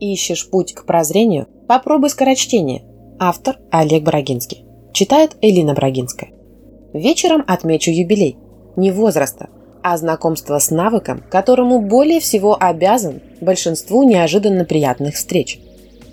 Ищешь путь к прозрению? Попробуй скорочтение. Автор Олег Брагинский. Читает Элина Брагинская. Вечером отмечу юбилей. Не возраста, а знакомство с навыком, которому более всего обязан большинству неожиданно приятных встреч.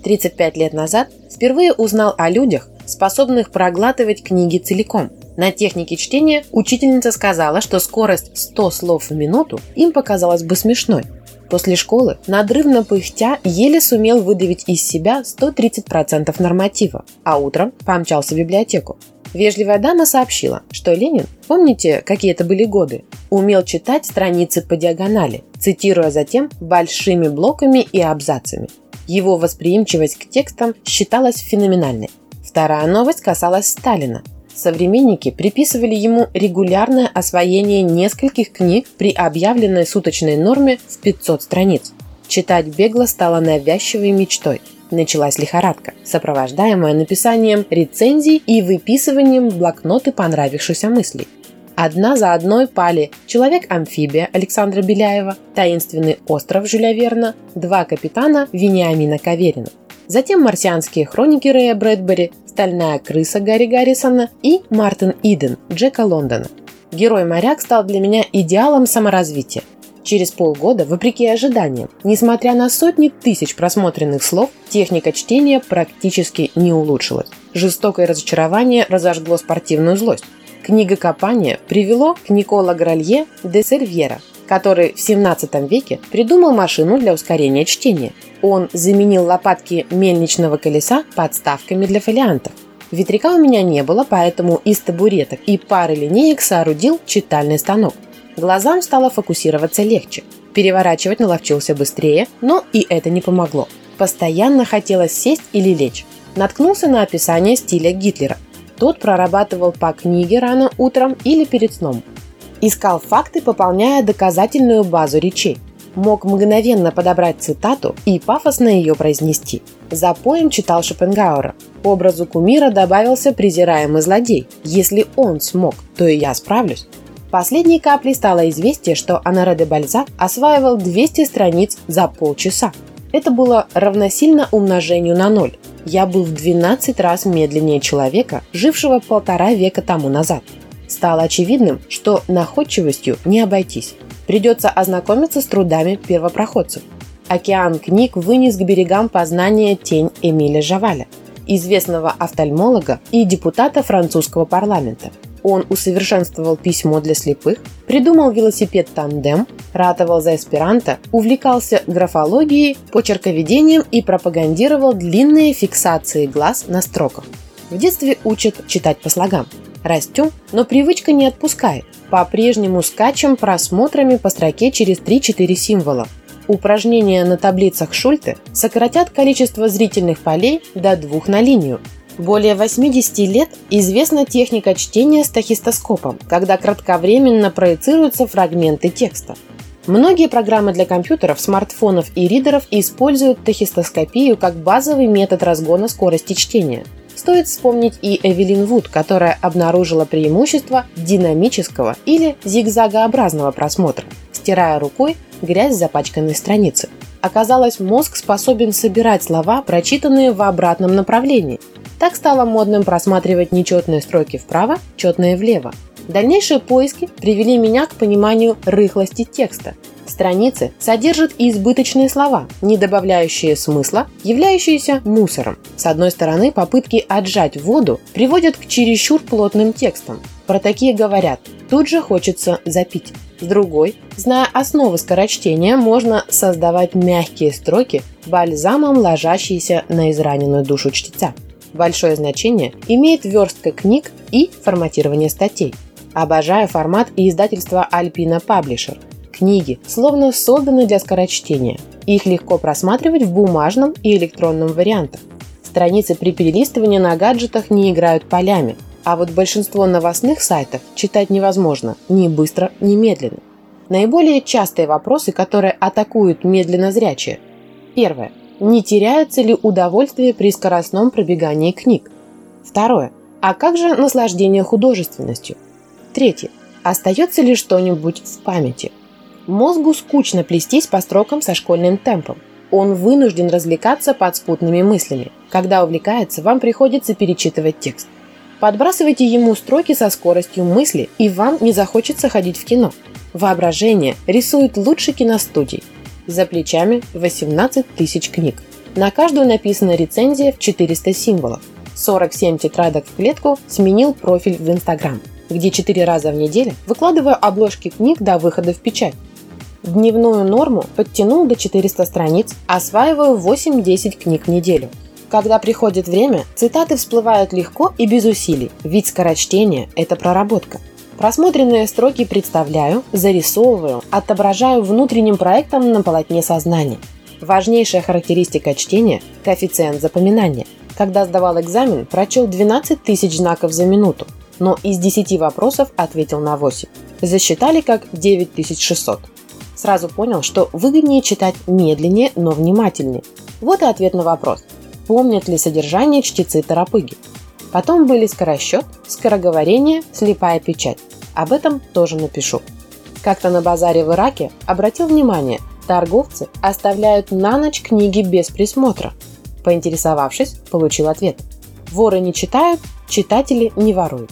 35 лет назад впервые узнал о людях, способных проглатывать книги целиком. На технике чтения учительница сказала, что скорость 100 слов в минуту им показалась бы смешной. После школы, надрывно пыхтя, еле сумел выдавить из себя 130% норматива, а утром помчался в библиотеку. Вежливая дама сообщила, что Ленин, помните, какие это были годы, умел читать страницы по диагонали, цитируя затем большими блоками и абзацами. Его восприимчивость к текстам считалась феноменальной. Вторая новость касалась Сталина. Современники приписывали ему регулярное освоение нескольких книг при объявленной суточной норме в 500 страниц. Читать бегло стало навязчивой мечтой. Началась лихорадка, сопровождаемая написанием рецензий и выписыванием в блокноты понравившихся мыслей. Одна за одной пали «Человек-амфибия» Александра Беляева, «Таинственный остров» Жюля Верна, «Два капитана» Вениамина Каверина. Затем «Марсианские хроники» Рэя Брэдбери, «Стальная крыса» Гарри Гаррисона и «Мартин Иден» Джека Лондона. Герой-моряк стал для меня идеалом саморазвития. Через полгода, вопреки ожиданиям, несмотря на сотни тысяч просмотренных слов, техника чтения практически не улучшилась. Жестокое разочарование разожгло спортивную злость. Книга копания привело к Никола Гралье де Сервьера, который в 17 веке придумал машину для ускорения чтения. Он заменил лопатки мельничного колеса подставками для фолиантов. Ветряка у меня не было, поэтому из табуреток и пары линеек соорудил читальный станок. Глазам стало фокусироваться легче. Переворачивать наловчился быстрее, но и это не помогло. Постоянно хотелось сесть или лечь. Наткнулся на описание стиля Гитлера. Тот прорабатывал по книге рано утром или перед сном. Искал факты, пополняя доказательную базу речей. Мог мгновенно подобрать цитату и пафосно ее произнести. За поем читал Шопенгауэра. Образу кумира добавился презираемый злодей. Если он смог, то и я справлюсь. Последней каплей стало известие, что Анаре де Бальзак осваивал 200 страниц за полчаса. Это было равносильно умножению на ноль. Я был в 12 раз медленнее человека, жившего полтора века тому назад. Стало очевидным, что находчивостью не обойтись. Придется ознакомиться с трудами первопроходцев. Океан книг вынес к берегам познания тень Эмиля Жаваля, известного офтальмолога и депутата французского парламента – он усовершенствовал письмо для слепых, придумал велосипед тандем, ратовал за эсперанто, увлекался графологией, почерковедением и пропагандировал длинные фиксации глаз на строках. В детстве учат читать по слогам. Растем, но привычка не отпускает. По-прежнему скачем просмотрами по строке через 3-4 символа. Упражнения на таблицах Шульте сократят количество зрительных полей до двух на линию, более 80 лет известна техника чтения с тахистоскопом, когда кратковременно проецируются фрагменты текста. Многие программы для компьютеров, смартфонов и ридеров используют тахистоскопию как базовый метод разгона скорости чтения. Стоит вспомнить и Эвелин Вуд, которая обнаружила преимущество динамического или зигзагообразного просмотра, стирая рукой грязь запачканной страницы. Оказалось, мозг способен собирать слова, прочитанные в обратном направлении, так стало модным просматривать нечетные строки вправо, четные влево. Дальнейшие поиски привели меня к пониманию рыхлости текста. Страницы содержат избыточные слова, не добавляющие смысла, являющиеся мусором. С одной стороны, попытки отжать воду приводят к чересчур плотным текстам. Про такие говорят «тут же хочется запить». С другой, зная основы скорочтения, можно создавать мягкие строки, бальзамом ложащиеся на израненную душу чтеца. Большое значение имеет верстка книг и форматирование статей. Обожаю формат и издательства Alpina Publisher. Книги словно созданы для скорочтения. Их легко просматривать в бумажном и электронном вариантах. Страницы при перелистывании на гаджетах не играют полями, а вот большинство новостных сайтов читать невозможно ни быстро, ни медленно. Наиболее частые вопросы, которые атакуют медленно зрячие. Первое. Не теряется ли удовольствие при скоростном пробегании книг? Второе. А как же наслаждение художественностью? Третье. Остается ли что-нибудь в памяти? Мозгу скучно плестись по строкам со школьным темпом. Он вынужден развлекаться подспутными мыслями. Когда увлекается, вам приходится перечитывать текст. Подбрасывайте ему строки со скоростью мысли, и вам не захочется ходить в кино. Воображение рисует лучше киностудий. За плечами 18 тысяч книг. На каждую написана рецензия в 400 символов. 47 тетрадок в клетку сменил профиль в Инстаграм, где 4 раза в неделю выкладываю обложки книг до выхода в печать. Дневную норму подтянул до 400 страниц, осваиваю 8-10 книг в неделю. Когда приходит время, цитаты всплывают легко и без усилий, ведь скорочтение – это проработка. Просмотренные строки представляю, зарисовываю, отображаю внутренним проектом на полотне сознания. Важнейшая характеристика чтения – коэффициент запоминания. Когда сдавал экзамен, прочел 12 тысяч знаков за минуту, но из 10 вопросов ответил на 8. Засчитали как 9600. Сразу понял, что выгоднее читать медленнее, но внимательнее. Вот и ответ на вопрос. Помнят ли содержание чтецы Тарапыги? Потом были скоросчет, скороговорение, слепая печать. Об этом тоже напишу. Как-то на базаре в Ираке обратил внимание, торговцы оставляют на ночь книги без присмотра. Поинтересовавшись, получил ответ. Воры не читают, читатели не воруют.